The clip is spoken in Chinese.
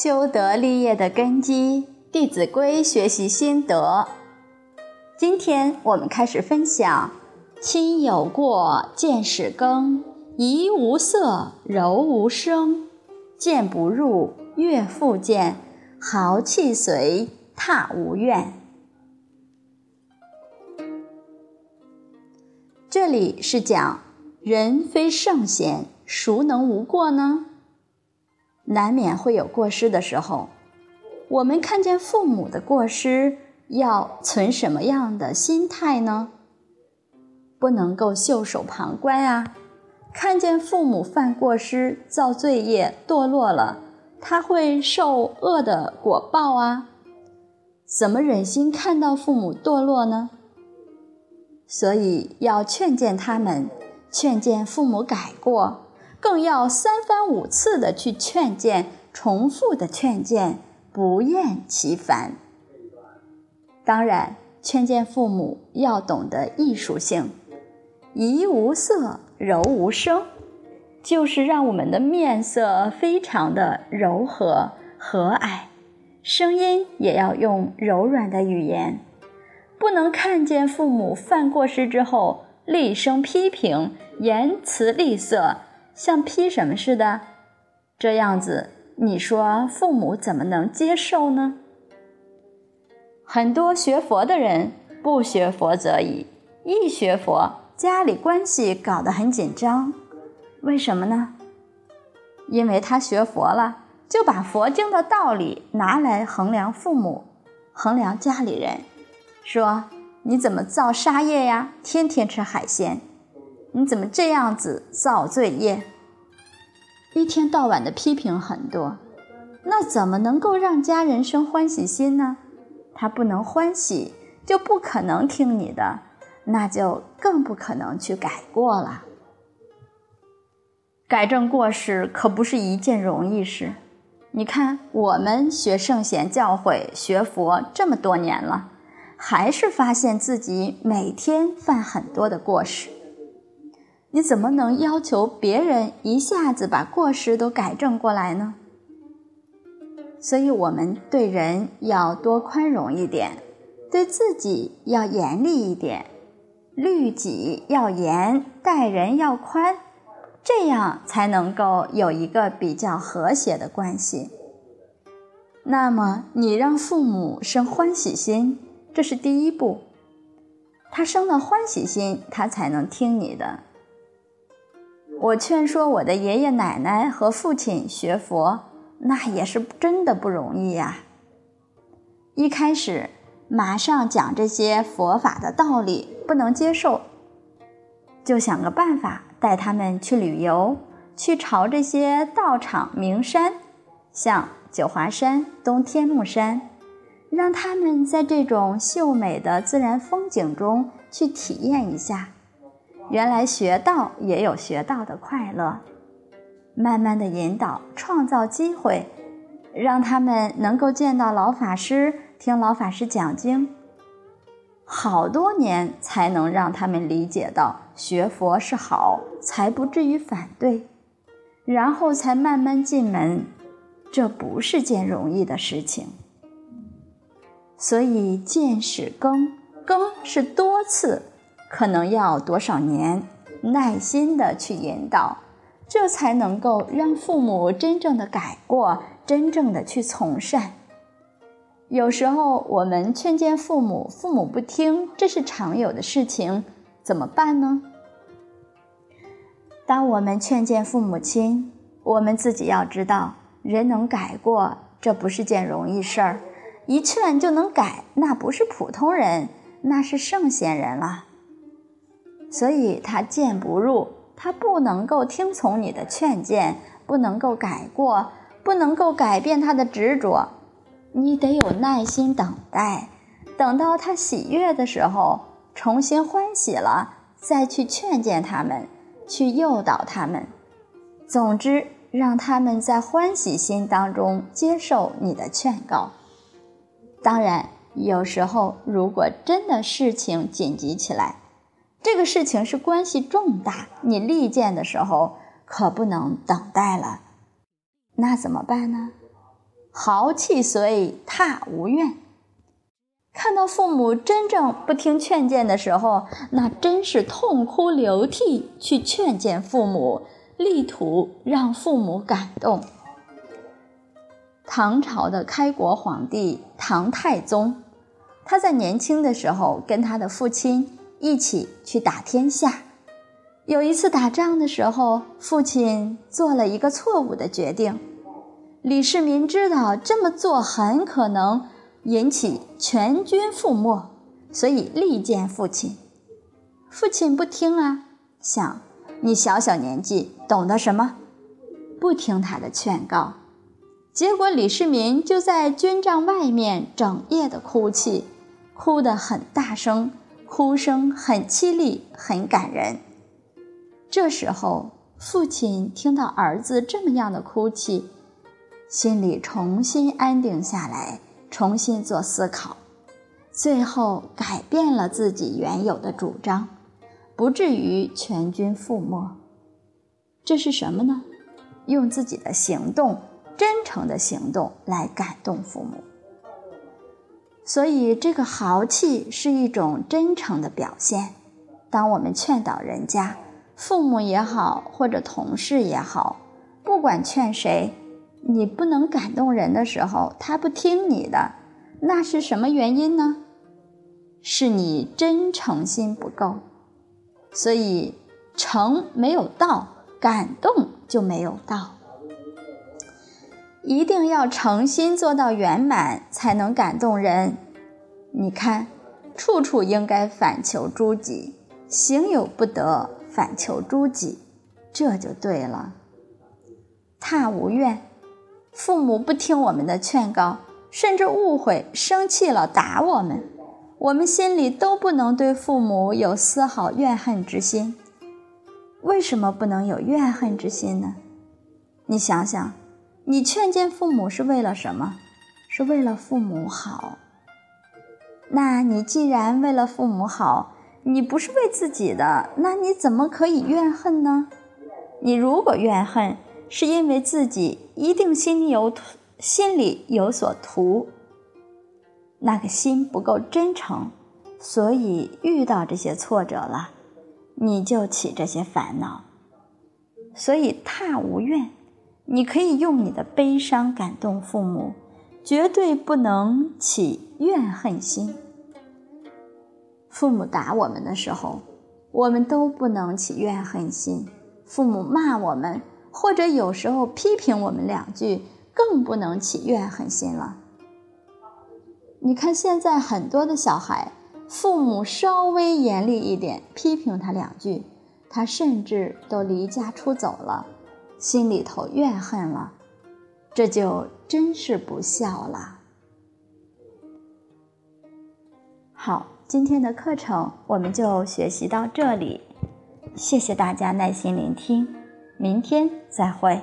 修德立业的根基，《弟子规》学习心得。今天我们开始分享：亲有过，见始更；怡无色，柔无声；见不入，悦复见；豪气随，踏无怨。这里是讲人非圣贤，孰能无过呢？难免会有过失的时候，我们看见父母的过失，要存什么样的心态呢？不能够袖手旁观啊！看见父母犯过失、造罪业、堕落了，他会受恶的果报啊！怎么忍心看到父母堕落呢？所以要劝谏他们，劝谏父母改过。更要三番五次的去劝谏，重复的劝谏，不厌其烦。当然，劝谏父母要懂得艺术性，怡无色，柔无声，就是让我们的面色非常的柔和和蔼，声音也要用柔软的语言，不能看见父母犯过失之后厉声批评，言辞厉色。像批什么似的，这样子，你说父母怎么能接受呢？很多学佛的人不学佛则已，一学佛，家里关系搞得很紧张。为什么呢？因为他学佛了，就把佛经的道理拿来衡量父母，衡量家里人，说你怎么造杀业呀？天天吃海鲜。你怎么这样子造罪业？一天到晚的批评很多，那怎么能够让家人生欢喜心呢？他不能欢喜，就不可能听你的，那就更不可能去改过了。改正过失可不是一件容易事。你看，我们学圣贤教诲、学佛这么多年了，还是发现自己每天犯很多的过失。你怎么能要求别人一下子把过失都改正过来呢？所以，我们对人要多宽容一点，对自己要严厉一点，律己要严，待人要宽，这样才能够有一个比较和谐的关系。那么，你让父母生欢喜心，这是第一步。他生了欢喜心，他才能听你的。我劝说我的爷爷奶奶和父亲学佛，那也是真的不容易呀。一开始马上讲这些佛法的道理，不能接受，就想个办法带他们去旅游，去朝这些道场名山，像九华山、东天目山，让他们在这种秀美的自然风景中去体验一下。原来学道也有学道的快乐，慢慢的引导，创造机会，让他们能够见到老法师，听老法师讲经，好多年才能让他们理解到学佛是好，才不至于反对，然后才慢慢进门，这不是件容易的事情。所以见始更，更是多次。可能要多少年，耐心的去引导，这才能够让父母真正的改过，真正的去从善。有时候我们劝谏父母，父母不听，这是常有的事情，怎么办呢？当我们劝谏父母亲，我们自己要知道，人能改过，这不是件容易事儿，一劝就能改，那不是普通人，那是圣贤人了。所以他谏不入，他不能够听从你的劝谏，不能够改过，不能够改变他的执着。你得有耐心等待，等到他喜悦的时候，重新欢喜了，再去劝谏他们，去诱导他们。总之，让他们在欢喜心当中接受你的劝告。当然，有时候如果真的事情紧急起来，这个事情是关系重大，你力荐的时候可不能等待了，那怎么办呢？豪气随，踏无怨。看到父母真正不听劝谏的时候，那真是痛哭流涕去劝谏父母，力图让父母感动。唐朝的开国皇帝唐太宗，他在年轻的时候跟他的父亲一起去打天下。有一次打仗的时候，父亲做了一个错误的决定。李世民知道这么做很可能引起全军覆没，所以力荐父亲。父亲不听啊，想你小小年纪懂得什么？不听他的劝告，结果李世民就在军帐外面整夜的哭泣，哭得很大声，哭声很凄厉，很感人。这时候，父亲听到儿子这么样的哭泣。心里重新安定下来，重新做思考，最后改变了自己原有的主张，不至于全军覆没。这是什么呢？用自己的行动，真诚的行动来感动父母。所以，这个豪气是一种真诚的表现。当我们劝导人家，父母也好，或者同事也好，不管劝谁。你不能感动人的时候，他不听你的，那是什么原因呢？是你真诚心不够，所以诚没有到，感动就没有到。一定要诚心做到圆满，才能感动人。你看，处处应该反求诸己，行有不得，反求诸己，这就对了。踏无怨。父母不听我们的劝告，甚至误会、生气了打我们，我们心里都不能对父母有丝毫怨恨之心。为什么不能有怨恨之心呢？你想想，你劝谏父母是为了什么？是为了父母好。那你既然为了父母好，你不是为自己的，那你怎么可以怨恨呢？你如果怨恨，是因为自己一定心里有心里有所图，那个心不够真诚，所以遇到这些挫折了，你就起这些烦恼。所以踏无怨，你可以用你的悲伤感动父母，绝对不能起怨恨心。父母打我们的时候，我们都不能起怨恨心；父母骂我们。或者有时候批评我们两句，更不能起怨恨心了。你看现在很多的小孩，父母稍微严厉一点，批评他两句，他甚至都离家出走了，心里头怨恨了，这就真是不孝了。好，今天的课程我们就学习到这里，谢谢大家耐心聆听。明天再会。